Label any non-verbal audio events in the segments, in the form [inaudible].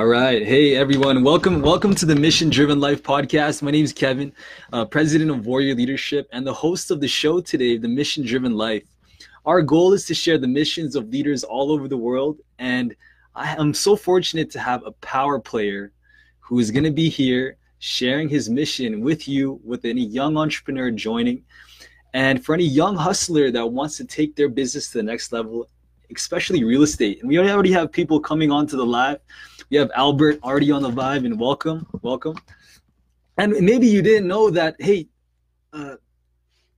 All right. Hey, everyone. Welcome. Welcome to the Mission Driven Life podcast. My name is Kevin, uh, president of Warrior Leadership and the host of the show today, The Mission Driven Life. Our goal is to share the missions of leaders all over the world. And I am so fortunate to have a power player who is going to be here sharing his mission with you, with any young entrepreneur joining. And for any young hustler that wants to take their business to the next level, especially real estate. And we already have people coming onto the live we have Albert already on the vibe, and welcome, welcome. And maybe you didn't know that, hey, uh,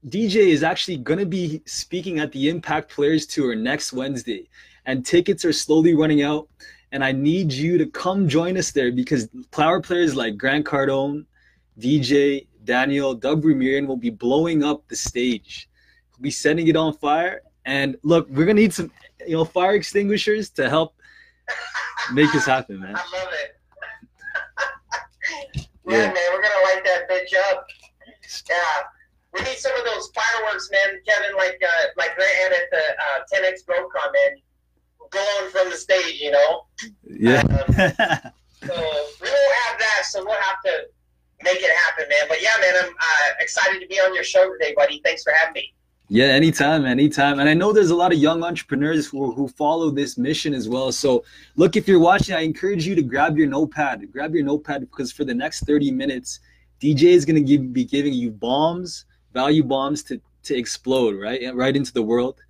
DJ is actually going to be speaking at the Impact Players Tour next Wednesday, and tickets are slowly running out. And I need you to come join us there because power players like Grant Cardone, DJ, Daniel, Doug Vermeeren will be blowing up the stage. We'll be setting it on fire. And look, we're gonna need some, you know, fire extinguishers to help Make this happen, man. [laughs] I love it. [laughs] yeah, man, we're gonna light that bitch up. Yeah. We need some of those fireworks, man, Kevin, like uh, like Grant had at the uh, 10x GrowthCon, man, glowing from the stage, you know. Yeah. Um, [laughs] so we won't have that, so we'll have to make it happen, man. But yeah, man, I'm uh, excited to be on your show today, buddy. Thanks for having me. Yeah, anytime, anytime. And I know there's a lot of young entrepreneurs who, who follow this mission as well. So, look, if you're watching, I encourage you to grab your notepad. Grab your notepad because for the next 30 minutes, DJ is going to be giving you bombs, value bombs to, to explode, right? Right into the world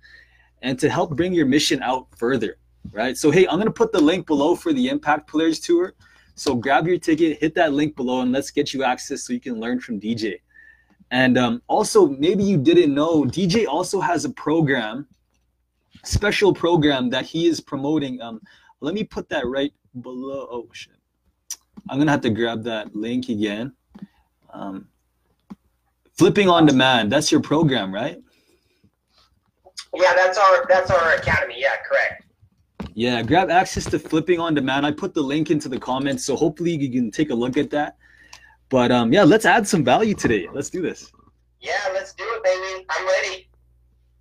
and to help bring your mission out further, right? So, hey, I'm going to put the link below for the Impact Players Tour. So, grab your ticket, hit that link below, and let's get you access so you can learn from DJ. And um, also, maybe you didn't know, DJ also has a program, special program that he is promoting. Um, let me put that right below. Oh shit! I'm gonna have to grab that link again. Um, flipping on demand. That's your program, right? Yeah, that's our that's our academy. Yeah, correct. Yeah, grab access to flipping on demand. I put the link into the comments, so hopefully you can take a look at that. But um, yeah, let's add some value today. Let's do this. Yeah, let's do it, baby. I'm ready.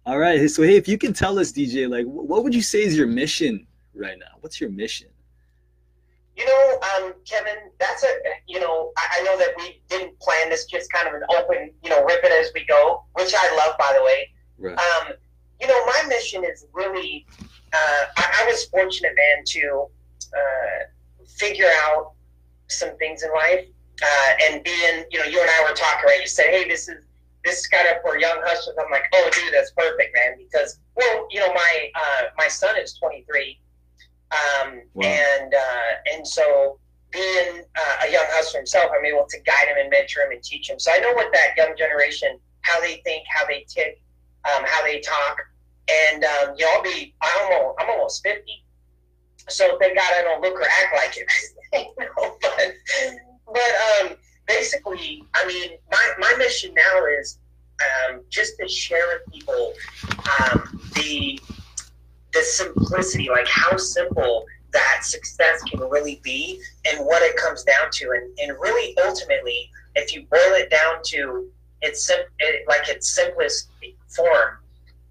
All right. So hey, if you can tell us, DJ, like, what would you say is your mission right now? What's your mission? You know, um, Kevin, that's a you know, I, I, know that we didn't plan this, just kind of an open, you know, rip it as we go, which I love, by the way. Right. Um, you know, my mission is really, uh, I, I, was fortunate, man, to uh, figure out some things in life uh, and being, you know, you and I were talking, right? You said, hey, this is this is kind of for young hustlers. I'm like, oh, dude, that's perfect, man. Because, well, you know, my uh, my son is 23, um, wow. and uh, and so being uh, a young hustler himself, I'm able to guide him and mentor him and teach him. So I know what that young generation, how they think, how they tick, um, how they talk, and um, you know, I'll be, I'm almost, I'm almost 50. So thank God I don't look or act like it. [laughs] you know, but but um, basically, I mean, my, my mission now is um, just to share with people um, the the simplicity, like how simple that success can really be, and what it comes down to, and, and really ultimately, if you boil it down to its sim- it, like its simplest form,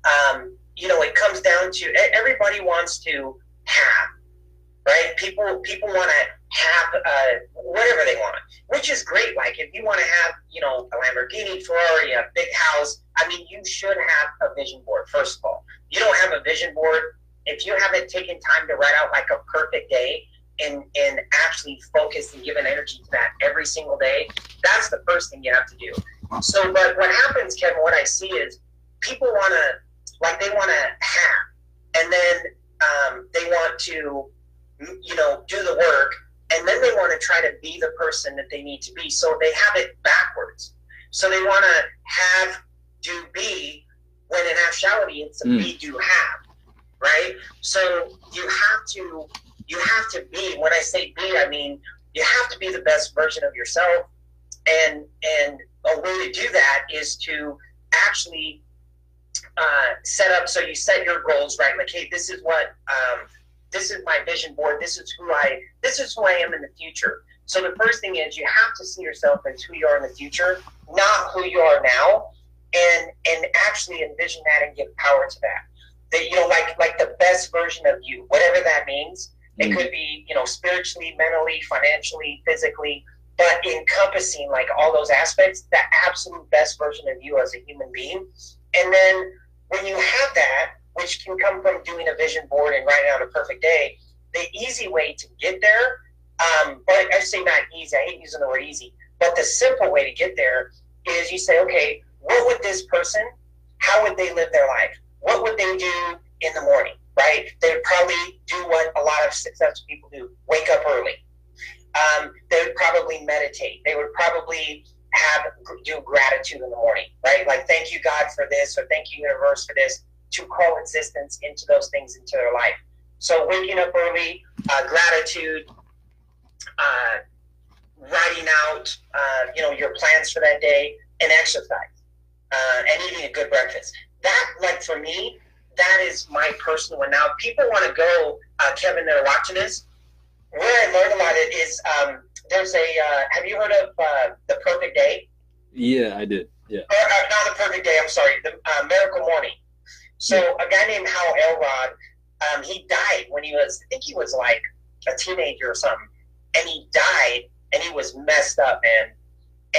um, you know, it comes down to everybody wants to have right? People people want to have uh, whatever they want, which is great. Like if you want to have, you know, a Lamborghini, Ferrari, a big house, I mean, you should have a vision board. First of all, you don't have a vision board if you haven't taken time to write out like a perfect day and and actually focus and give an energy to that every single day. That's the first thing you have to do. So, but what happens, Kevin? What I see is people want to like they want to have, and then um, they want to you know, do the work, and then they want to try to be the person that they need to be. So they have it backwards. So they want to have, do, be, when in actuality it's a mm. be, do, have, right? So you have to, you have to be. When I say be, I mean you have to be the best version of yourself, and and a way to do that is to actually uh, set up. So you set your goals right. Like, hey, this is what. Um, this is my vision board. This is who I this is who I am in the future. So the first thing is you have to see yourself as who you are in the future, not who you are now, and and actually envision that and give power to that. That you know, like like the best version of you, whatever that means. It mm. could be, you know, spiritually, mentally, financially, physically, but encompassing like all those aspects, the absolute best version of you as a human being. And then when you have that, which can come from doing a vision board and writing out a perfect day, the easy way to get there, um, but I say not easy, I hate using the word easy, but the simple way to get there is you say, okay, what would this person, how would they live their life? What would they do in the morning, right? They would probably do what a lot of successful people do wake up early. Um, they would probably meditate. They would probably have do gratitude in the morning, right? Like thank you God for this, or thank you universe for this, to coexistence into those things into their life. So waking up early, uh, gratitude, uh, writing out, uh, you know, your plans for that day, and exercise, uh, and eating a good breakfast. That, like for me, that is my personal one. Now, people want to go, uh, Kevin, they're watching this. Where I learned about it is um, there's a. Uh, have you heard of uh, the Perfect Day? Yeah, I did. Yeah. Or, uh, not the Perfect Day. I'm sorry. The uh, Miracle Morning. So a guy named Hal Elrod, um, he died when he was. I think he was like a teenager or something, and he died, and he was messed up, man.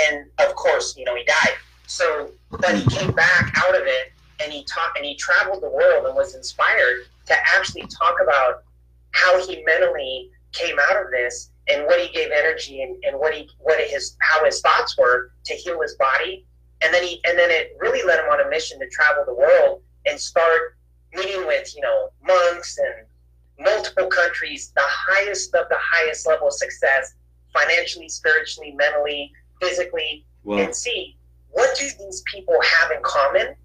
And of course, you know, he died. So, but he came back out of it and he taught and he traveled the world and was inspired to actually talk about how he mentally came out of this and what he gave energy and, and what he what his how his thoughts were to heal his body and then he and then it really led him on a mission to travel the world and start meeting with you know monks and multiple countries the highest of the highest level of success financially spiritually mentally physically wow. and see what do these people have in common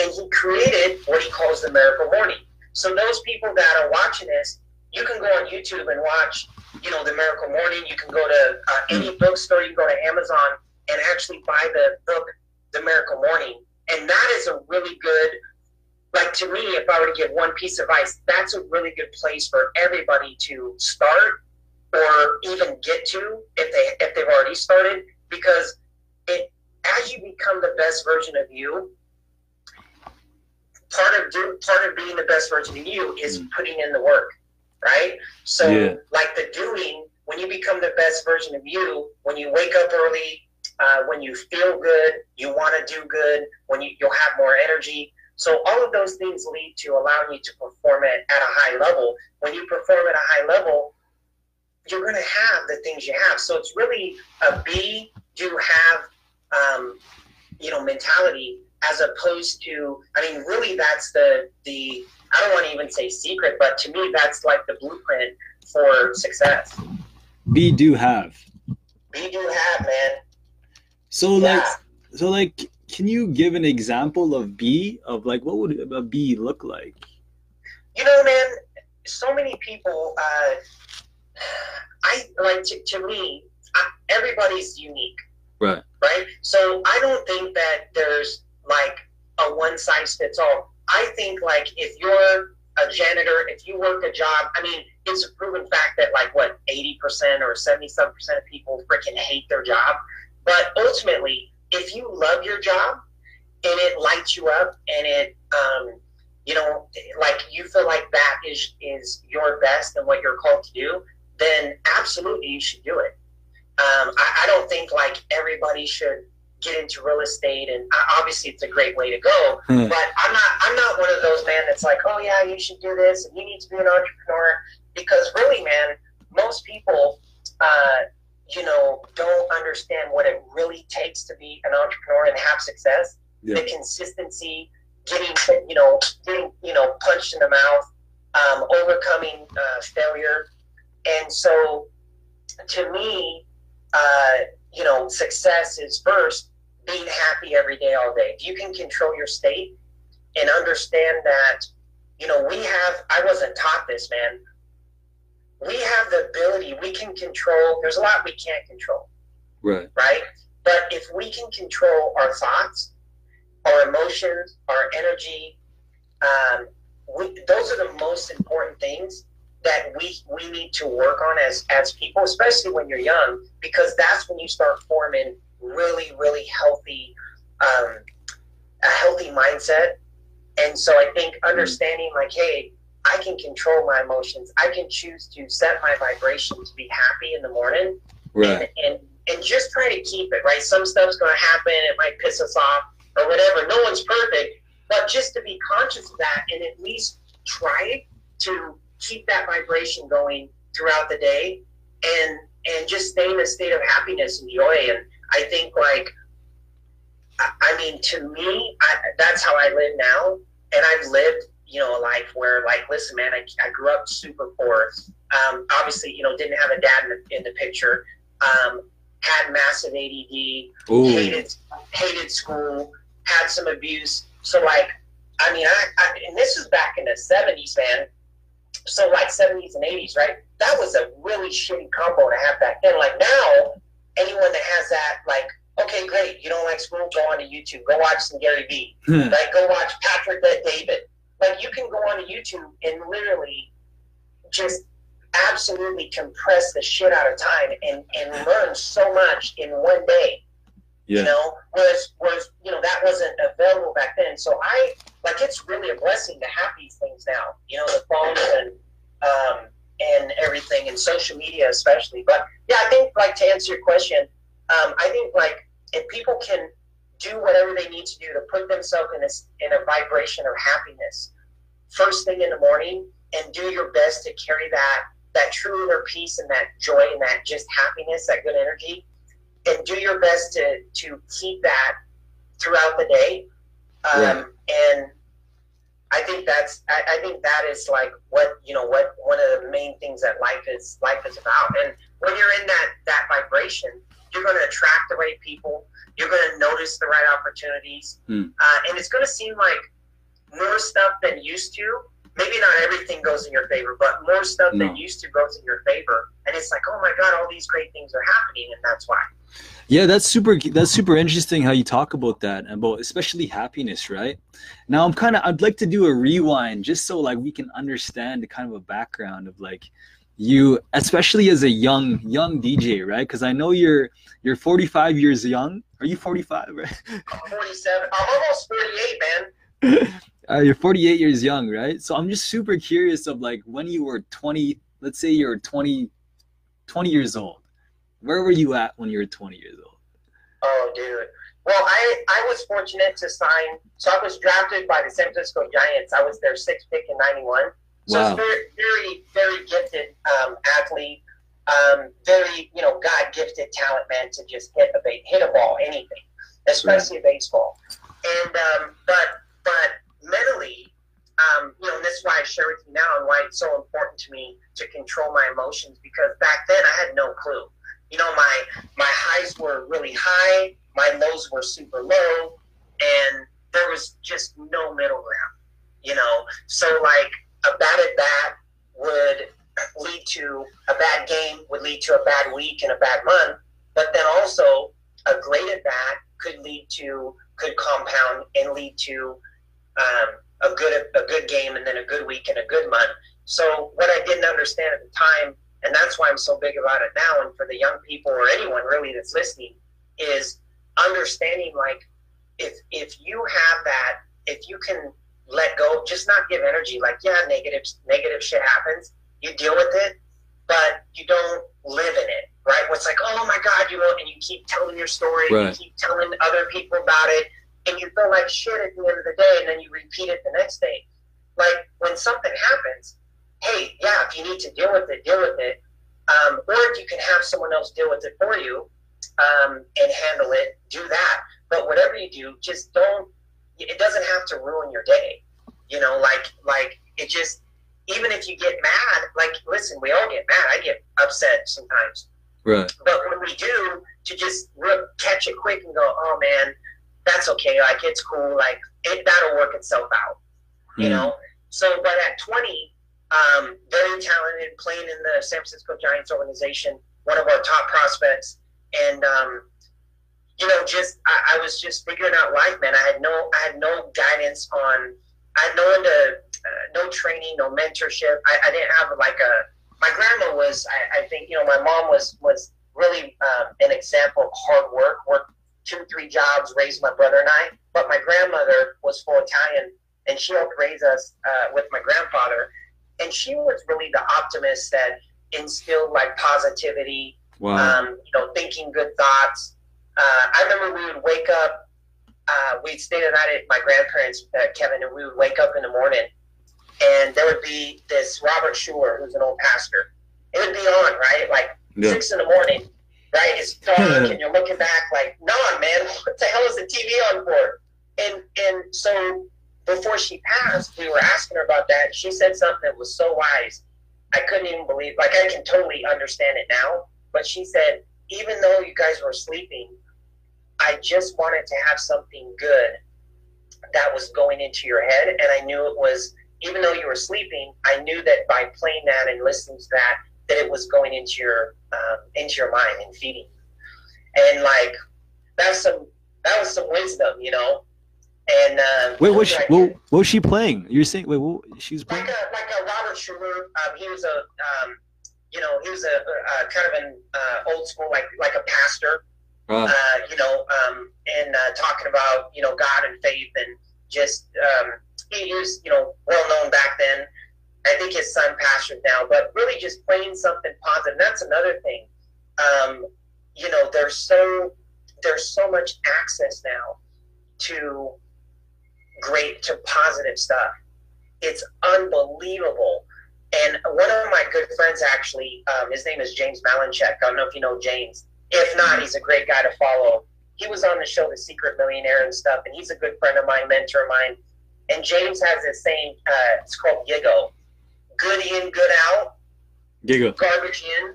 and he created what he calls the miracle morning. So those people that are watching this, you can go on YouTube and watch, you know, the miracle morning. You can go to uh, any bookstore, you can go to Amazon and actually buy the book, The Miracle Morning. And that is a really good, like to me, if I were to give one piece of advice, that's a really good place for everybody to start or even get to if they if they've already started because it as you become the best version of you part of do, part of being the best version of you is mm. putting in the work, right? So yeah. like the doing, when you become the best version of you, when you wake up early, uh, when you feel good, you want to do good, when you, you'll have more energy. So all of those things lead to allowing you to perform it at a high level. When you perform at a high level, you're going to have the things you have. So it's really a be, do, have, um, you know, mentality as opposed to i mean really that's the the i don't want to even say secret but to me that's like the blueprint for success be do have be do have man so yeah. like so like can you give an example of b of like what would a b look like you know man so many people uh i like to, to me I, everybody's unique right right so i don't think that there's like a one size fits all. I think like if you're a janitor, if you work a job, I mean, it's a proven fact that like what 80% or 77% of people freaking hate their job. But ultimately, if you love your job and it lights you up and it, um, you know, like you feel like that is is your best and what you're called to do, then absolutely you should do it. Um, I, I don't think like everybody should get into real estate and obviously it's a great way to go hmm. but i'm not i'm not one of those man that's like oh yeah you should do this and you need to be an entrepreneur because really man most people uh, you know don't understand what it really takes to be an entrepreneur and have success yeah. the consistency getting you know getting you know punched in the mouth um, overcoming uh, failure and so to me uh, you know, success is first being happy every day, all day. If you can control your state and understand that, you know, we have, I wasn't taught this, man. We have the ability, we can control, there's a lot we can't control. Right. Right? But if we can control our thoughts, our emotions, our energy, um, we, those are the most important things that we we need to work on as as people, especially when you're young, because that's when you start forming really really healthy um, a healthy mindset. And so I think understanding like, hey, I can control my emotions. I can choose to set my vibration to be happy in the morning. Right. And, and, and just try to keep it, right? Some stuff's going to happen. It might piss us off or whatever. No one's perfect. But just to be conscious of that and at least try to keep that vibration going throughout the day and and just stay in a state of happiness and joy. And I think like I mean, to me, I, that's how I live now. And I've lived, you know, a life where, like, listen, man, I, I grew up super poor. Um, obviously, you know, didn't have a dad in the, in the picture. Um, had massive ADD. Ooh. Hated hated school. Had some abuse. So, like, I mean, I, I and this is back in the seventies, man. So, like, seventies and eighties, right? That was a really shitty combo to have back then. Like now, anyone that has that, like Okay, great. You don't like school? Go on to YouTube. Go watch some Gary Vee. Hmm. Like, go watch Patrick Bet-David. Like, you can go on to YouTube and literally just absolutely compress the shit out of time and, and learn so much in one day. Yeah. You know, whereas, whereas, you know, that wasn't available back then. So I, like, it's really a blessing to have these things now, you know, the phones and, um, and everything and social media especially. But yeah, I think, like, to answer your question, um, I think, like, if people can do whatever they need to do to put themselves in a, in a vibration of happiness first thing in the morning and do your best to carry that that true inner peace and that joy and that just happiness that good energy. And do your best to to keep that throughout the day. Um, yeah. and I think that's I, I, think that is like what you know what one of the main things that life is life is about. And when you're in that that vibration you're going to attract the right people. You're going to notice the right opportunities, mm. uh, and it's going to seem like more stuff than used to. Maybe not everything goes in your favor, but more stuff no. than used to goes in your favor. And it's like, oh my god, all these great things are happening, and that's why. Yeah, that's super. That's super interesting how you talk about that, about especially happiness, right? Now, I'm kind of. I'd like to do a rewind just so like we can understand the kind of a background of like you especially as a young young dj right? Because i know you're you're 45 years young. Are you 45 right? I'm 47 i'm almost 48 man. [laughs] Uh, you're 48 years young right? So i'm just super curious of like when you were 20 let's say you're 20 20 years old. Where were you at when you were 20 years old? Oh dude. Well i i was fortunate to sign so i was drafted by the san francisco giants. I was their sixth pick in 91 so wow. very, very, very gifted um, athlete. Um, very, you know, God gifted talent, man, to just hit a hit a ball, anything, especially right. baseball. And um, but but mentally, um, you know, and this is why I share with you now, and why it's so important to me to control my emotions because back then I had no clue. You know, my my highs were really high, my lows were super low, and there was just no middle ground. You know, so like a bad at bat would lead to a bad game, would lead to a bad week and a bad month, but then also a great at bat could lead to could compound and lead to um, a good a good game and then a good week and a good month. So what I didn't understand at the time, and that's why I'm so big about it now, and for the young people or anyone really that's listening, is understanding like if if you have that, if you can let go, just not give energy. Like, yeah, negative negative shit happens. You deal with it, but you don't live in it, right? What's like, oh my god, you and you keep telling your story, right. you keep telling other people about it, and you feel like shit at the end of the day, and then you repeat it the next day. Like when something happens, hey, yeah, if you need to deal with it, deal with it. Um, or if you can have someone else deal with it for you um, and handle it, do that. But whatever you do, just don't it doesn't have to ruin your day. You know, like like it just even if you get mad, like listen, we all get mad. I get upset sometimes. Right. But when we do, to just catch it quick and go, oh man, that's okay. Like it's cool. Like it that'll work itself out. Mm. You hmm. know. So, but at 20, um, very talented, playing in the San Francisco Giants organization, one of our top prospects, and um, you know, just I, I, was just figuring out life, man. I had no, I had no guidance on, I had no into, uh, no training, no mentorship. I, I, didn't have like a. My grandma was, I, I think, you know, my mom was was really um, an example of hard work. Worked two, three jobs, raised my brother and I. But my grandmother was full Italian, and she helped raise us uh, with my grandfather. and she was really the optimist that instilled like positivity, wow. um, you know, thinking good thoughts. Uh, I remember we would wake up. Uh, we'd stay the night at my grandparents, uh, Kevin, and we would wake up in the morning, and there would be this Robert Schuller, who's an old pastor. It would be on, right? Like yeah. six in the morning, right? It's dark, and you're looking back like, "No, man, [laughs] what the hell is the TV on for?" And and so before she passed, we were asking her about that. She said something that was so wise. I couldn't even believe. Like I can totally understand it now. But she said, even though you guys were sleeping, I just wanted to have something good that was going into your head, and I knew it was. Even though you were sleeping, I knew that by playing that and listening to that, that it was going into your um, into your mind and feeding. And like that's some that was some wisdom, you know. And uh, wait, what, she, what, what was she playing? You're saying wait, what she was playing? Like a, like a Robert Schuller. Um, he was a um, you know he was a, a kind of an uh, old school like like a pastor. Uh, you know, um, and uh, talking about you know God and faith and just um, he, was you know well known back then. I think his son pastored now, but really just playing something positive. That's another thing. Um, you know, there's so there's so much access now to great to positive stuff. It's unbelievable. And one of my good friends, actually, um, his name is James Malinchak. I don't know if you know James. If not, he's a great guy to follow. He was on the show, The Secret Millionaire and stuff, and he's a good friend of mine, mentor of mine. And James has this saying, uh, it's called GIGO. Good in, good out. GIGO. Garbage in.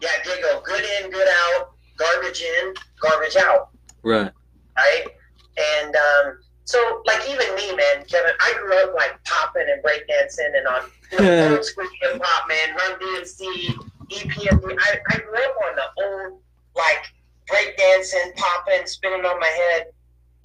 Yeah, GIGO. Good in, good out. Garbage in, garbage out. Right. Right? And um, so, like even me, man, Kevin, I grew up like popping and breakdancing and on [laughs] you know, old school hip hop, man, Run DMC, EPMD. I, I grew up on the old like breakdancing, popping, spinning on my head.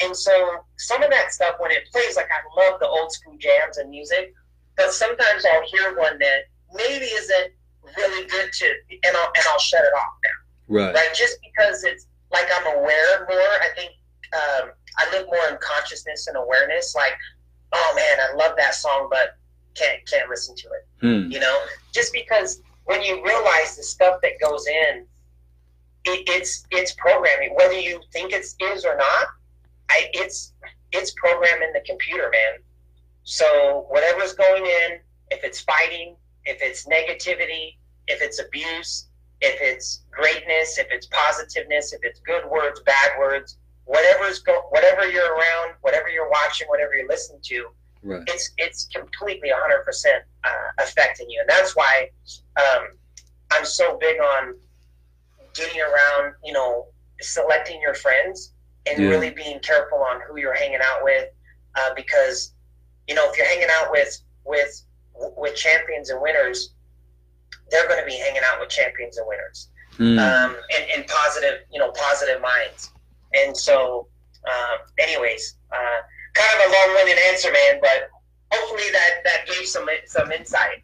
And so some of that stuff when it plays, like I love the old school jams and music, but sometimes I'll hear one that maybe isn't really good to, and I'll and I'll shut it off now. Right. Right. Just because it's like I'm aware more. I think. Um, I live more in consciousness and awareness. Like, oh man, I love that song, but can't can't listen to it. Hmm. You know, just because when you realize the stuff that goes in, it, it's it's programming. Whether you think it is or not, I, it's it's programming the computer, man. So whatever's going in, if it's fighting, if it's negativity, if it's abuse, if it's greatness, if it's positiveness, if it's good words, bad words, whatever's go, whatever you're around, whatever you're watching, whatever you're listening to, right. it's it's completely 100 uh, percent affecting you, and that's why um, I'm so big on getting around, you know, selecting your friends and yeah. really being careful on who you're hanging out with, uh, because you know if you're hanging out with with with champions and winners, they're going to be hanging out with champions and winners, mm. um, and, and positive, you know, positive minds. And so, uh, anyways, uh, kind of a long-winded answer, man, but hopefully that that gave some some insight.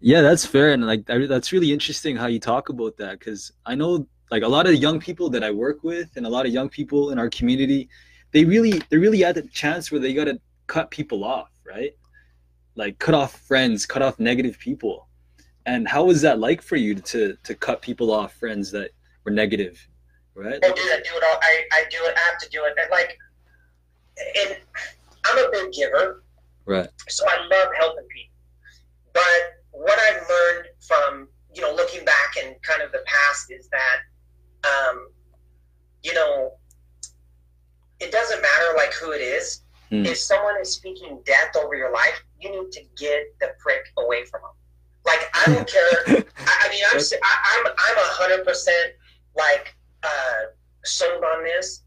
Yeah, that's fair, and like that's really interesting how you talk about that because I know like a lot of young people that I work with and a lot of young people in our community, they really they really had the chance where they got to cut people off, right? Like cut off friends, cut off negative people. And how was that like for you to to cut people off, friends that were negative? right? I do that. Do it all. I, I do it. I have to do it. And like, and I'm a big giver, right? So I love helping people. But what I've learned from you know looking back and kind of the past is that, um, you know, it doesn't matter like who it is. Mm. If someone is speaking death over your life, you need to get the prick away from them. Like I don't [laughs] care. I, I mean, I'm I, I'm I'm a hundred percent like uh, sold on this.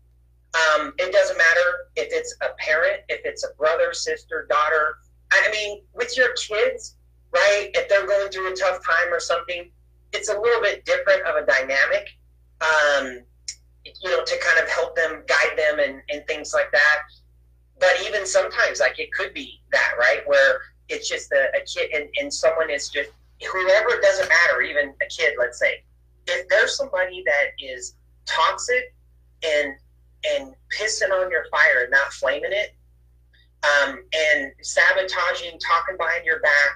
Um, it doesn't matter if it's a parent, if it's a brother, sister, daughter. I mean, with your kids, right? If they're going through a tough time or something, it's a little bit different of a dynamic. Um, you know, to kind of help them, guide them, and, and things like that. But even sometimes, like it could be that, right? Where it's just a, a kid and, and someone is just whoever doesn't matter, even a kid, let's say. If there's somebody that is toxic and and pissing on your fire and not flaming it, um, and sabotaging, talking behind your back,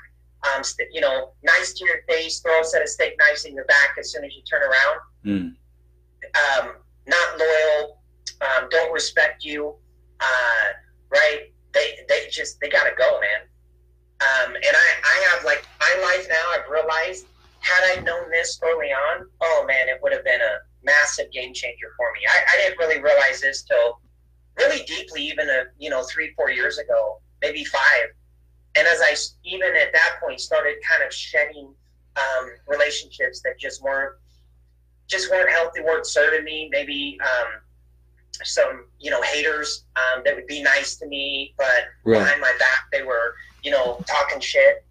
um, you know, nice to your face, throw a set of steak knives in your back as soon as you turn around. Mm. Um, not loyal, um, don't respect you, uh, right? They they just they gotta go, man. Um, and I I have like my life now. I've realized had I known this early on, oh man, it would have been a massive game changer for me. I, I didn't really realize this till really deeply, even a you know three four years ago, maybe five. And as I even at that point started kind of shedding um, relationships that just weren't just weren't healthy, weren't serving me. Maybe um, some you know haters um, that would be nice to me, but right. behind my back they were you know talking shit.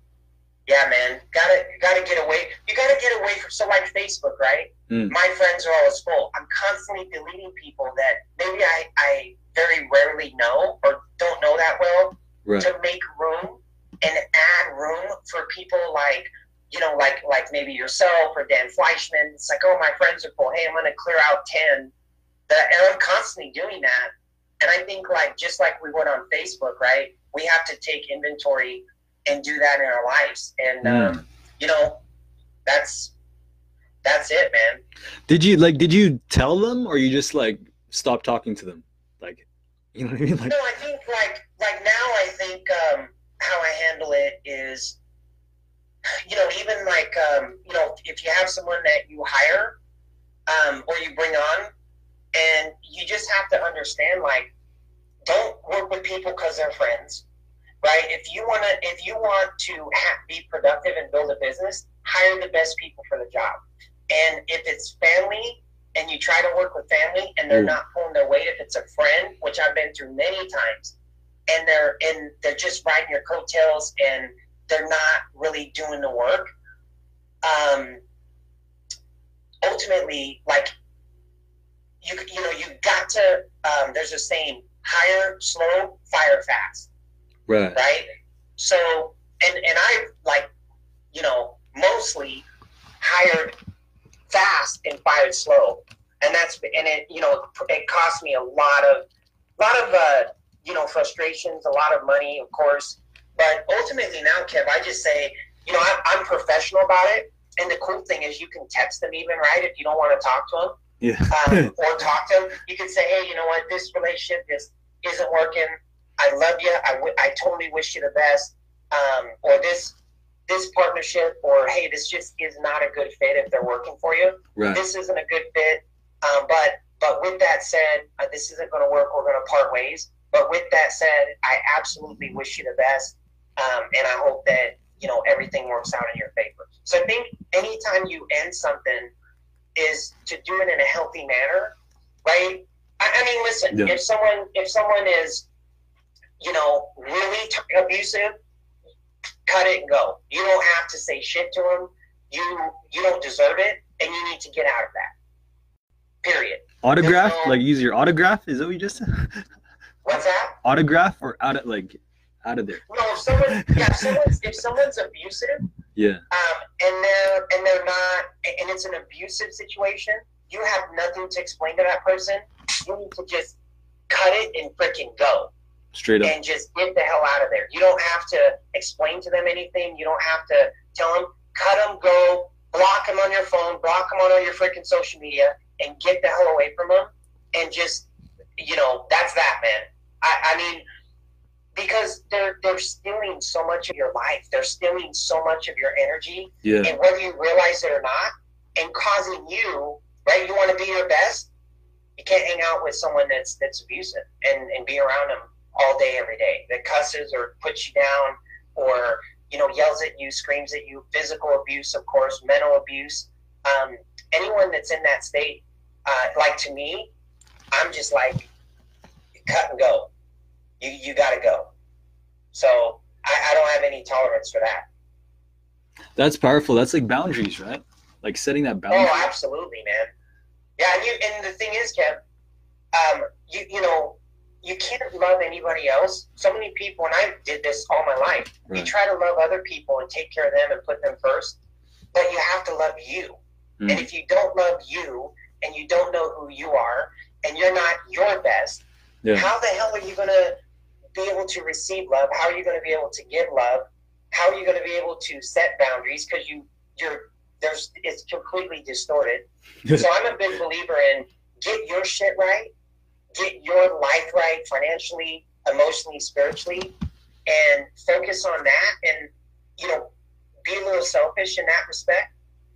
Yeah, man, gotta gotta get away. You gotta get away from so like Facebook, right? Mm. My friends are always full. I'm constantly deleting people that maybe I I very rarely know or don't know that well right. to make room and add room for people like you know like like maybe yourself or Dan Fleischman. It's like oh my friends are full. Hey, I'm gonna clear out ten. That and I'm constantly doing that. And I think like just like we would on Facebook, right? We have to take inventory and do that in our lives. And mm. um, you know, that's that's it, man. Did you like? Did you tell them, or you just like stop talking to them? Like, [laughs] you know what I mean? Like, no, I think like like now I think um, how I handle it is, you know, even like um, you know, if you have someone that you hire um, or you bring on, and you just have to understand like, don't work with people because they're friends right? If you want to, if you want to have, be productive and build a business, hire the best people for the job. And if it's family and you try to work with family and they're mm. not pulling their weight, if it's a friend, which I've been through many times, and they're and they're just riding your coattails and they're not really doing the work. Um, ultimately, like you, you know, you got to. Um, there's a saying: hire slow, fire fast. Right. Right. So, and and I like, you know, mostly hired fast and fired slow, and that's and it you know it cost me a lot of a lot of uh, you know frustrations, a lot of money, of course. But ultimately now, Kev, I just say, you know, I'm, I'm professional about it. And the cool thing is, you can text them even, right? If you don't want to talk to them, yeah. um, [laughs] or talk to them, you can say, hey, you know what, this relationship just isn't working. I love you. I, w- I totally wish you the best. Um, or this this partnership, or hey, this just is not a good fit if they're working for you. Right. This isn't a good fit. Um, but but with that said, uh, this isn't going to work. We're going to part ways. But with that said, I absolutely wish you the best, um, and I hope that you know everything works out in your favor. So I think anytime you end something, is to do it in a healthy manner, right? I, I mean, listen, yeah. if someone if someone is you know, really t- abusive, cut it and go. You don't have to say shit to them. You you don't deserve it, and you need to get out of that. Period. Autograph, no, like use your autograph. Is that what you just said? [laughs] What's that? Autograph or out of like out of there. No, if someone yeah, if someone's [laughs] if someone's abusive, yeah, um, and they're and they're not, and it's an abusive situation, you have nothing to explain to that person. You need to just cut it and freaking go. Straight up. And just get the hell out of there. You don't have to explain to them anything. You don't have to tell them, cut them, go, block them on your phone, block them on all your freaking social media, and get the hell away from them. And just, you know, that's that, man. I, I mean, because they're they're stealing so much of your life. They're stealing so much of your energy. Yeah. And whether you realize it or not, and causing you, right? You want to be your best. You can't hang out with someone that's that's abusive and, and be around them all day, every day, that cusses or puts you down or, you know, yells at you, screams at you, physical abuse, of course, mental abuse. Um, anyone that's in that state, uh, like to me, I'm just like, cut and go. You, you got to go. So I, I don't have any tolerance for that. That's powerful. That's like boundaries, right? Like setting that boundary. Oh, absolutely, man. Yeah, and, you, and the thing is, Kev, um, you you know, you can't love anybody else. So many people, and I did this all my life. Right. You try to love other people and take care of them and put them first, but you have to love you. Mm. And if you don't love you and you don't know who you are and you're not your best, yeah. how the hell are you going to be able to receive love? How are you going to be able to give love? how are you going to be able to set boundaries because you you're there's it's completely distorted. [laughs] so I'm a big believer in get your shit right, get your life right financially, emotionally, spiritually, and focus on that. And you know, be a little selfish in that respect.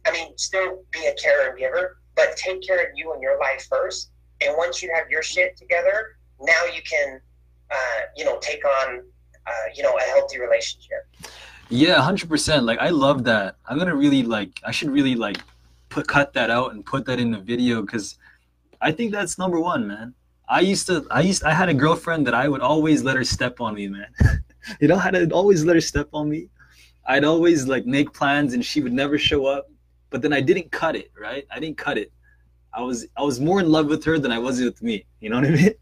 I mean, still be a carer and giver, but take care of you and your life first. And once you have your shit together, now you can, you know, take on, uh, you know, a healthy relationship. Yeah, hundred percent. Like I love that. I'm gonna really like. I should really like put cut that out and put that in the video because I think that's number one, man. I used to. I used. I had a girlfriend that I would always let her step on me, man. [laughs] you know, how to always let her step on me. I'd always like make plans and she would never show up. But then I didn't cut it, right? I didn't cut it. I was I was more in love with her than I was with me. You know what I mean?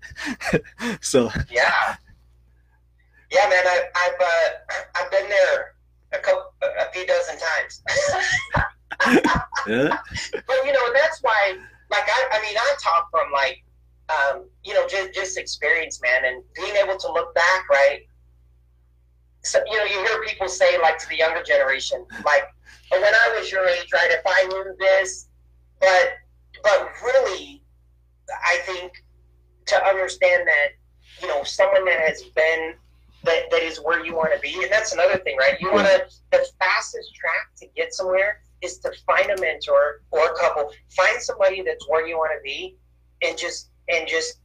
[laughs] so yeah, yeah, man. I, I've uh, I've been there a couple, a few dozen times. yeah. [laughs] But you know, that's why. Like I, I mean, I talk from like, um, you know, just just experience, man, and being able to look back, right? So you know, you hear people say like to the younger generation, like, "When I was your age, right? If I knew this," but but really, I think to understand that, you know, someone that has been that, that is where you want to be. And that's another thing, right? You want to, the fastest track to get somewhere is to find a mentor or a couple, find somebody that's where you want to be and just, and just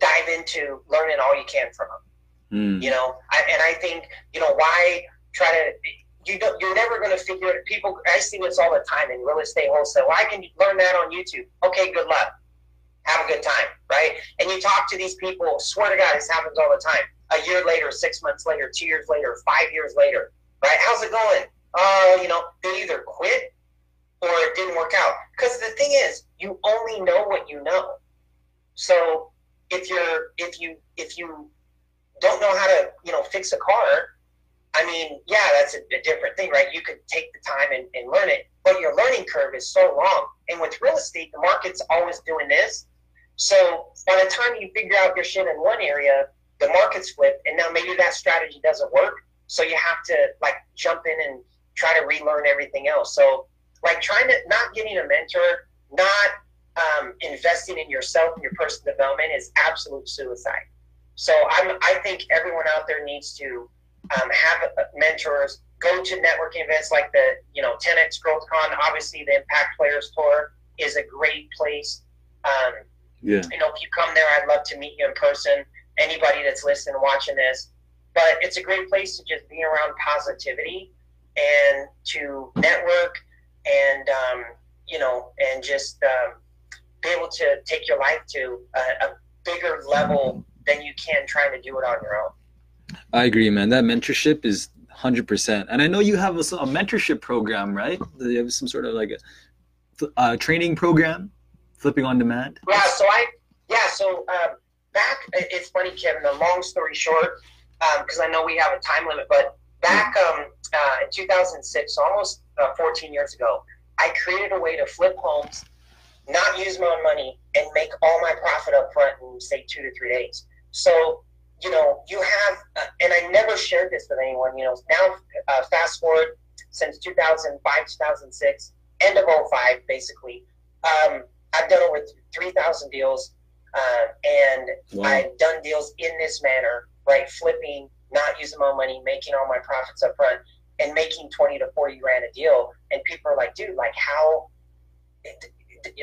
dive into learning all you can from them. Mm. You know, I, and I think, you know, why try to, you don't, you're never going to figure it. People, I see this all the time in real estate wholesale. Well, I can learn that on YouTube. Okay, good luck. Have a good time, right? And you talk to these people, swear to God, this happens all the time a year later, six months later, two years later, five years later, right? How's it going? Oh, uh, you know, they either quit or it didn't work out. Because the thing is, you only know what you know. So if you're if you if you don't know how to you know fix a car, I mean, yeah, that's a, a different thing, right? You could take the time and, and learn it, but your learning curve is so long. And with real estate, the market's always doing this. So by the time you figure out your shit in one area, the market's flipped, and now maybe that strategy doesn't work. So you have to like jump in and try to relearn everything else. So like trying to not getting a mentor, not um, investing in yourself and your personal development is absolute suicide. So I'm, I think everyone out there needs to um, have mentors. Go to networking events like the you know 10x GrowthCon. Obviously, the Impact Players Tour is a great place. Um, yeah. You know, if you come there, I'd love to meet you in person anybody that's listening watching this. But it's a great place to just be around positivity and to network and um, you know and just um, be able to take your life to a, a bigger level than you can trying to do it on your own. I agree, man. That mentorship is hundred percent. And I know you have a, a, mentorship program, right? You have some sort of like a, a, training program, flipping on demand. Yeah. So I yeah. So um, back, it's funny, Kevin. The long story short, because um, I know we have a time limit, but back um, uh, in 2006, almost uh, 14 years ago, I created a way to flip homes, not use my own money, and make all my profit up front in say two to three days. So you know, you have, uh, and I never shared this with anyone. You know, now uh, fast forward since 2005, 2006, end of 05, basically. Um, I've done over 3,000 deals. Um, and wow. I've done deals in this manner, right? Flipping, not using my money, making all my profits up front, and making 20 to 40 grand a deal. And people are like, dude, like, how?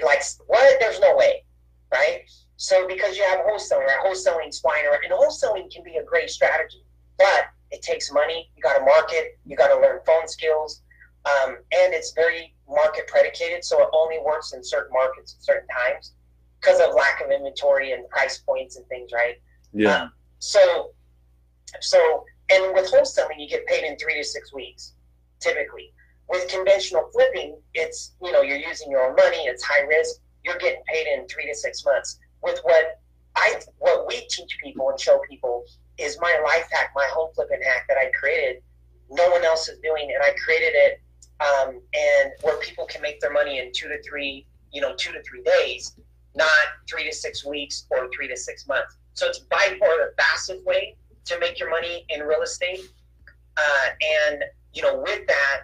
Like, what? There's no way, right? So, because you have wholesaling, right? Wholesaling's flying around, and wholesaling can be a great strategy, but it takes money. You got to market, you got to learn phone skills, um, and it's very market predicated, so it only works in certain markets at certain times because of lack of inventory and price points and things, right? Yeah. Um, so, so, and with wholesaling, you get paid in three to six weeks, typically. With conventional flipping, it's you know you're using your own money, it's high risk. You're getting paid in three to six months. With what I what we teach people and show people is my life hack, my home flipping hack that I created. No one else is doing, and I created it, um, and where people can make their money in two to three, you know, two to three days not three to six weeks or three to six months. So it's by far the fastest way to make your money in real estate. Uh, and you know, with that,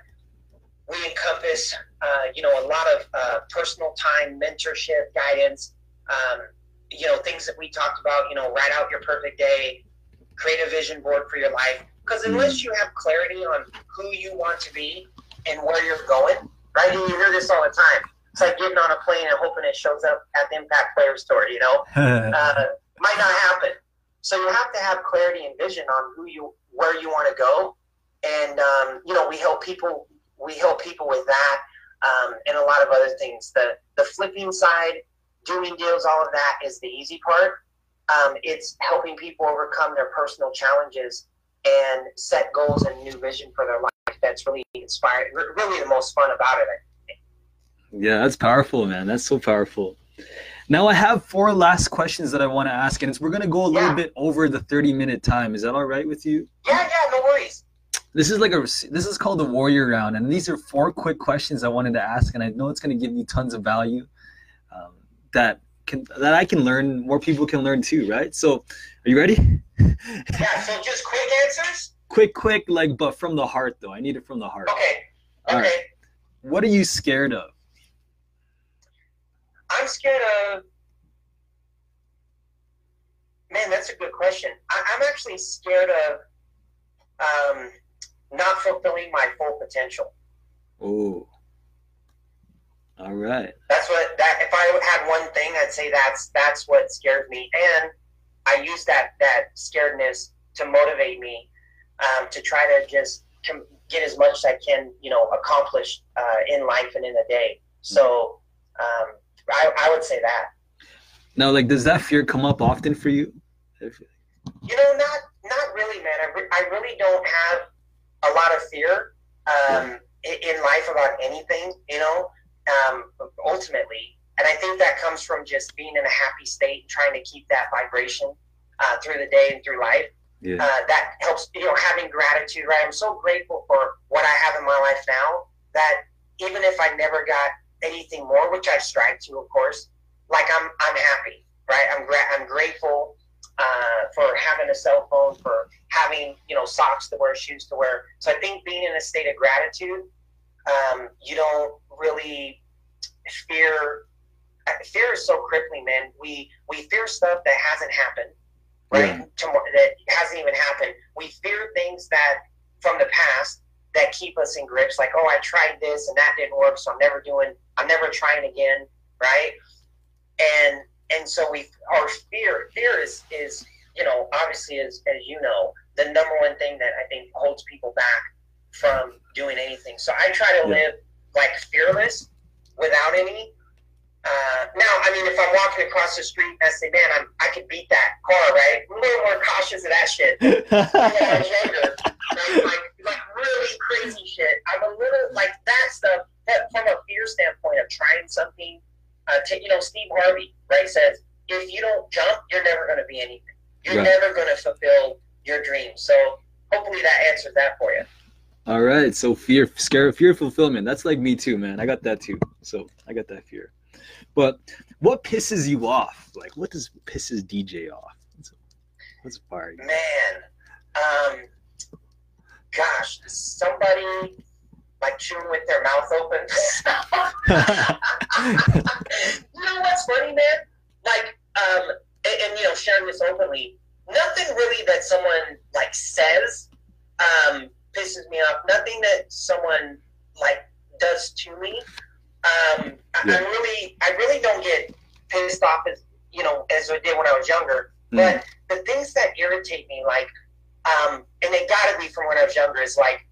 we encompass, uh, you know, a lot of uh, personal time, mentorship, guidance, um, you know, things that we talked about, you know, write out your perfect day, create a vision board for your life. Because unless mm-hmm. you have clarity on who you want to be and where you're going, right? And you hear this all the time. It's like getting on a plane and hoping it shows up at the Impact Player Store, you know? [laughs] uh, might not happen. So you have to have clarity and vision on who you, where you want to go. And, um, you know, we help people, we help people with that um, and a lot of other things. The, the flipping side, doing deals, all of that is the easy part. Um, it's helping people overcome their personal challenges and set goals and new vision for their life. That's really inspiring. Really, the most fun about it. Yeah, that's powerful, man. That's so powerful. Now I have four last questions that I want to ask, and we're gonna go a little yeah. bit over the thirty-minute time. Is that all right with you? Yeah, yeah, no worries. This is like a this is called the warrior round, and these are four quick questions I wanted to ask, and I know it's gonna give you tons of value that can that I can learn, more people can learn too, right? So, are you ready? yeah. So just quick answers. Quick, quick, like, but from the heart, though. I need it from the heart. Okay. Okay. Right. What are you scared of? I'm scared of. Man, that's a good question. I, am actually scared of um, not fulfilling my full potential. Oh. All right. That's what that. If I had one thing, I'd say that's that's what scared me, and I use that that scaredness to motivate me um, to try to just to get as much as I can, you know, accomplish uh, in life and in a day. So um, I, I would say that. Now, like, does that fear come up often for you? You know, not not really, man. I, re- I really don't have a lot of fear um, in, in life about anything. You know, um, ultimately, and I think that comes from just being in a happy state, trying to keep that vibration uh, through the day and through life. Yeah. Uh, that helps, you know, having gratitude, right? I'm so grateful for what I have in my life now that even if I never got anything more, which I strive to, of course, like I'm, I'm happy, right? I'm gra- I'm grateful uh, for having a cell phone, for having, you know, socks to wear, shoes to wear. So I think being in a state of gratitude, um, you don't really fear. Fear is so crippling, man. We we fear stuff that hasn't happened, right? Yeah. Tomorrow, that hasn't even happened. We fear things that from the past that keep us in grips. Like, oh, I tried this and that didn't work, so I'm never doing. I'm never trying again, right? And and so we our fear fear is is you know obviously as as you know the number one thing that I think holds people back from doing anything. So I try to yeah. live like fearless without any. Uh, now, I mean, if I'm walking across the street and I say, "Man, I'm, I could beat that car," right? I'm a little more cautious of that shit. [laughs] I was younger, like, like really crazy shit. I'm a little like that stuff. That from a fear standpoint of trying something. Uh, to, you know, Steve Harvey, right, says if you don't jump, you're never going to be anything. You're right. never going to fulfill your dreams. So hopefully that answers that for you. All right. So fear, scare, fear fulfillment. That's like me too, man. I got that too. So I got that fear. But what pisses you off? Like, what does pisses DJ off? What's, fire? Man, um, gosh, somebody like chewing with their mouth open. [laughs] you know what's funny, man? Like, um, and, and, you know, sharing this openly, nothing really that someone like says um, pisses me off. Nothing that someone like does to me. Um, yeah. I, I really, I really don't get pissed off as you know as I did when I was younger. Mm. But the things that irritate me, like, um, and they gotta be from when I was younger, is like,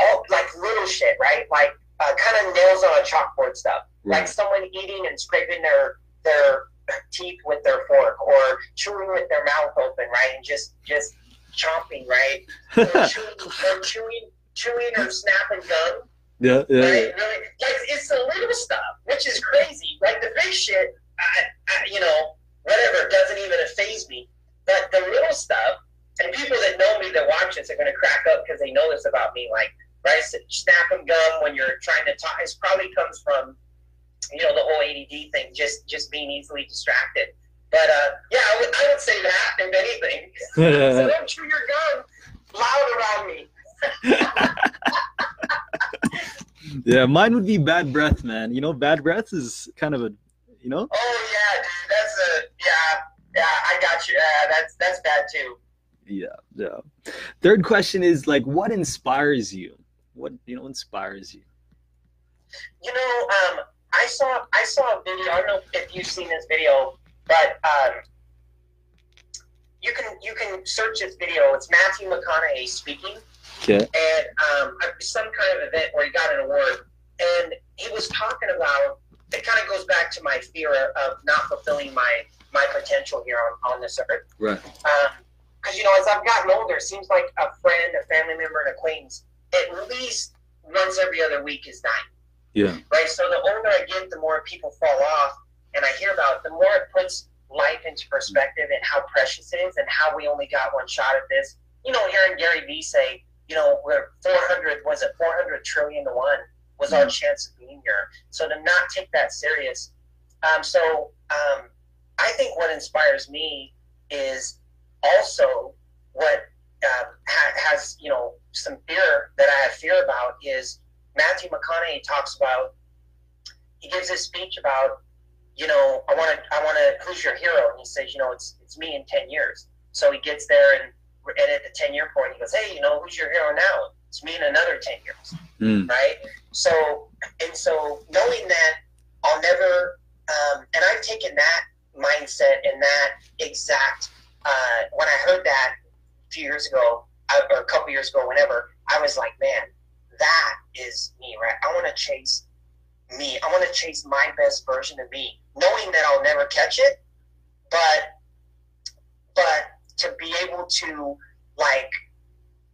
all like little shit, right? Like, uh, kind of nails on a chalkboard stuff. Right. Like someone eating and scraping their their teeth with their fork, or chewing with their mouth open, right? And just just chomping, right? [laughs] or chewing, or chewing, chewing or snapping gum. Yeah, yeah. Right? Really, like it's the little stuff, which is crazy. Like the big shit, I, I, you know, whatever doesn't even faze me. But the little stuff, and people that know me that watch this are going to crack up because they know this about me. Like, right, snapping gum when you're trying to talk. It probably comes from, you know, the whole ADD thing, just just being easily distracted. But uh, yeah, I would, I would say that if anything. [laughs] so don't chew your gum loud around me. [laughs] Yeah, mine would be bad breath, man. You know, bad breath is kind of a, you know. Oh yeah, dude, that's a yeah, yeah. I got you. That's that's bad too. Yeah, yeah. Third question is like, what inspires you? What you know inspires you? You know, um, I saw I saw a video. I don't know if you've seen this video, but um, you can you can search this video. It's Matthew McConaughey speaking. Okay. And um, some kind of event where he got an award, and he was talking about. It kind of goes back to my fear of not fulfilling my my potential here on, on this earth. Right. Because um, you know, as I've gotten older, it seems like a friend, a family member, an acquaintance, at least once every other week is dying. Yeah. Right. So the older I get, the more people fall off, and I hear about the more it puts life into perspective and how precious it is, and how we only got one shot at this. You know, hearing Gary Vee say, you know, we're 400 was it 400 trillion to one was our mm-hmm. chance of being here. So to not take that serious. Um, so um, I think what inspires me is also what uh, ha- has you know some fear that I have fear about is Matthew McConaughey talks about. He gives this speech about, you know, I want to, I want to. Who's your hero? And he says, you know, it's it's me in ten years. So he gets there and, and at the ten year point, he goes, hey, you know, who's your hero now? It's me in another ten years, mm. right? So and so knowing that I'll never, um, and I've taken that mindset and that exact. Uh, when I heard that a few years ago, or a couple years ago, whenever, I was like, man, that is me, right? I want to chase me. I want to chase my best version of me, knowing that I'll never catch it, but but to be able to like,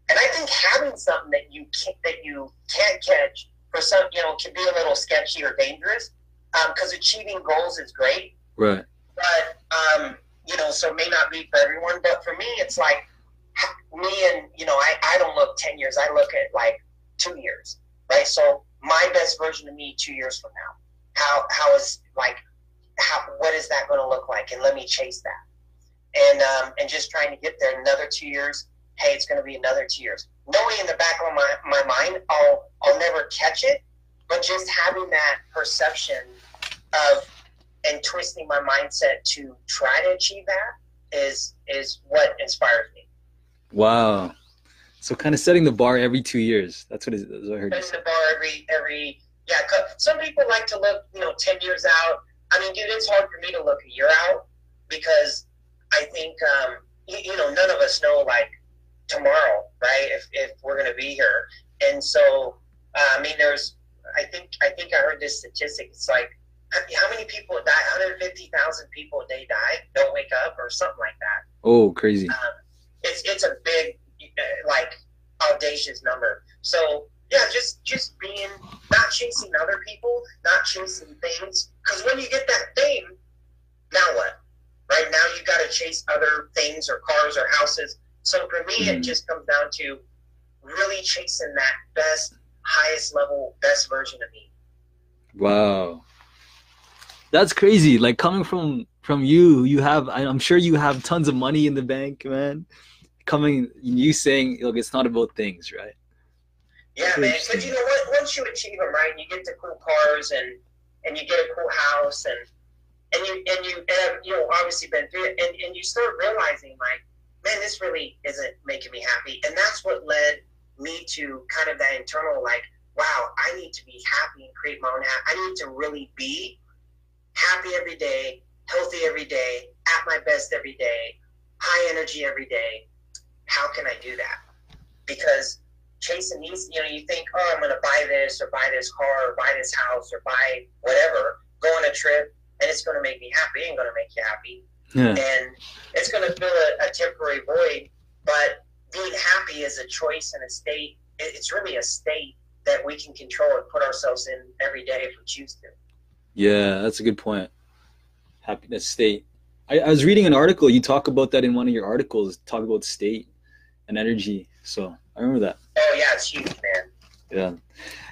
and I think having something that you can't, that you can't catch for some, you know, can be a little sketchy or dangerous, because um, achieving goals is great, right? But um, you know, so it may not be for everyone. But for me, it's like me and you know, I I don't look ten years. I look at like two years, right? So my best version of me two years from now, how how is like how what is that going to look like? And let me chase that, and um, and just trying to get there. Another two years, hey, it's going to be another two years. Knowing in the back of my my mind, I'll I'll never catch it, but just having that perception of and twisting my mindset to try to achieve that is is what inspires me. Wow. So kind of setting the bar every two years. That's what, is, what I heard. Setting the bar every every yeah. Some people like to look you know ten years out. I mean, dude, it's hard for me to look a year out because I think um, you, you know none of us know like tomorrow, right? If if we're gonna be here, and so uh, I mean, there's I think I think I heard this statistic. It's like how many people die? 150,000 people a day die, don't wake up, or something like that. Oh, crazy! Um, it's it's a big like audacious number. So yeah, just just being not chasing other people, not chasing things. Because when you get that thing, now what? Right now you got to chase other things or cars or houses. So for me, mm-hmm. it just comes down to really chasing that best, highest level, best version of me. Wow, that's crazy. Like coming from from you, you have. I'm sure you have tons of money in the bank, man coming you saying look it's not about things right yeah man because you know once you achieve them right and you get the cool cars and and you get a cool house and and you and you have um, you know obviously been through it and, and you start realizing like man this really isn't making me happy and that's what led me to kind of that internal like wow i need to be happy and create my own ha- i need to really be happy every day healthy every day at my best every day high energy every day how can I do that? Because chasing these, you know, you think, oh, I'm going to buy this or buy this car or buy this house or buy whatever, go on a trip, and it's going to make me happy. Ain't going to make you happy. Yeah. And it's going to fill a, a temporary void. But being happy is a choice and a state. It's really a state that we can control and put ourselves in every day if we choose to. Yeah, that's a good point. Happiness state. I, I was reading an article. You talk about that in one of your articles. Talk about state and energy. So I remember that. Oh yeah, it's huge, man. Yeah.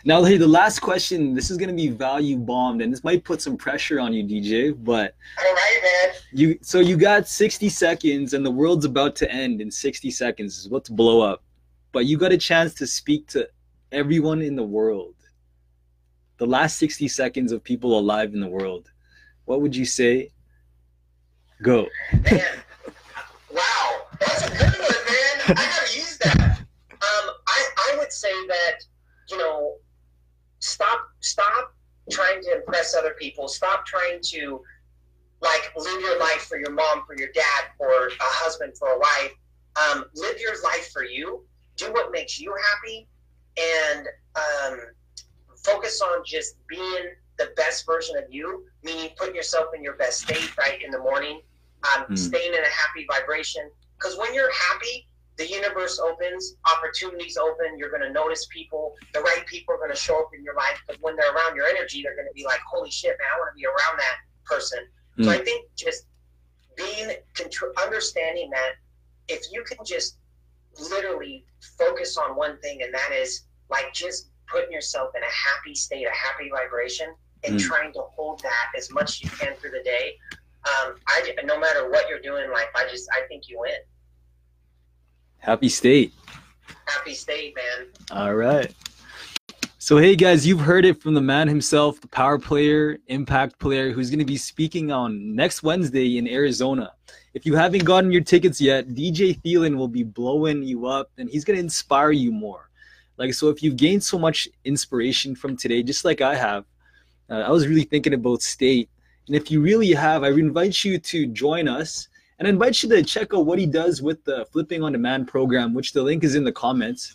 Now, hey, the last question. This is gonna be value bombed, and this might put some pressure on you, DJ. But all right, man. You so you got 60 seconds, and the world's about to end in 60 seconds. About to blow up, but you got a chance to speak to everyone in the world. the last 60 seconds of people alive in the world, what would you say? Go. Man, wow, that's a good one, man. I gotta use that. I, I would say that, you know, stop stop trying to impress other people. Stop trying to like live your life for your mom, for your dad, for a husband, for a wife. Um, live your life for you. Do what makes you happy, and um, focus on just being the best version of you. Meaning, put yourself in your best state right in the morning. Um, mm. Staying in a happy vibration. Because when you're happy, the universe opens, opportunities open. You're going to notice people. The right people are going to show up in your life. Because when they're around your energy, they're going to be like, "Holy shit, man! I want to be around that person." Mm. So I think just being understanding that if you can just literally focus on one thing, and that is like just putting yourself in a happy state, a happy vibration, and mm. trying to hold that as much as you can through the day. Um, I no matter what you're doing in life, I just I think you win. Happy state. Happy state, man. All right. So, hey guys, you've heard it from the man himself, the power player, impact player, who's going to be speaking on next Wednesday in Arizona. If you haven't gotten your tickets yet, DJ Thielen will be blowing you up and he's going to inspire you more. Like, so if you've gained so much inspiration from today, just like I have, uh, I was really thinking about state. And if you really have, I invite you to join us and I invite you to check out what he does with the Flipping on Demand program, which the link is in the comments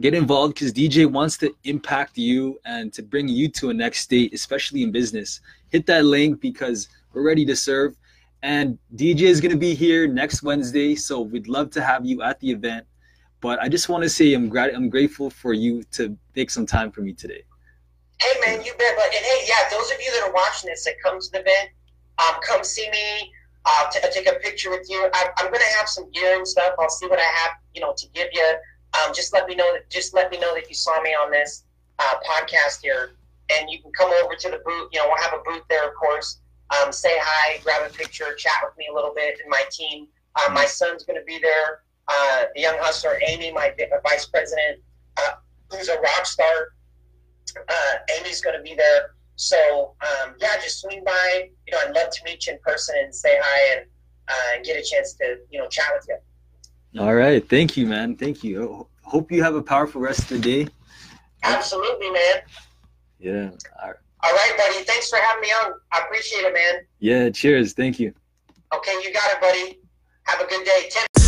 get involved because DJ wants to impact you and to bring you to a next state, especially in business. Hit that link because we're ready to serve. And DJ is going to be here next Wednesday, so we'd love to have you at the event. But I just want to say I'm grat- I'm grateful for you to take some time for me today. Hey man, you bet. But and hey, yeah, those of you that are watching this that come to the event, um, come see me. Uh, t- take a picture with you. I, I'm going to have some gear and stuff. I'll see what I have, you know, to give you um, just let me know that just let me know that you saw me on this uh, podcast here, and you can come over to the booth. You know, we'll have a booth there, of course. Um, say hi, grab a picture, chat with me a little bit, and my team. Uh, my son's going to be there. Uh, the young hustler, Amy, my vice president, uh, who's a rock star. Uh, Amy's going to be there. So um, yeah, just swing by. You know, I'd love to meet you in person and say hi and, uh, get a chance to you know chat with you. All right. Thank you, man. Thank you. Hope you have a powerful rest of the day. Absolutely, man. Yeah. All right. All right, buddy. Thanks for having me on. I appreciate it, man. Yeah. Cheers. Thank you. Okay, you got it, buddy. Have a good day. 10-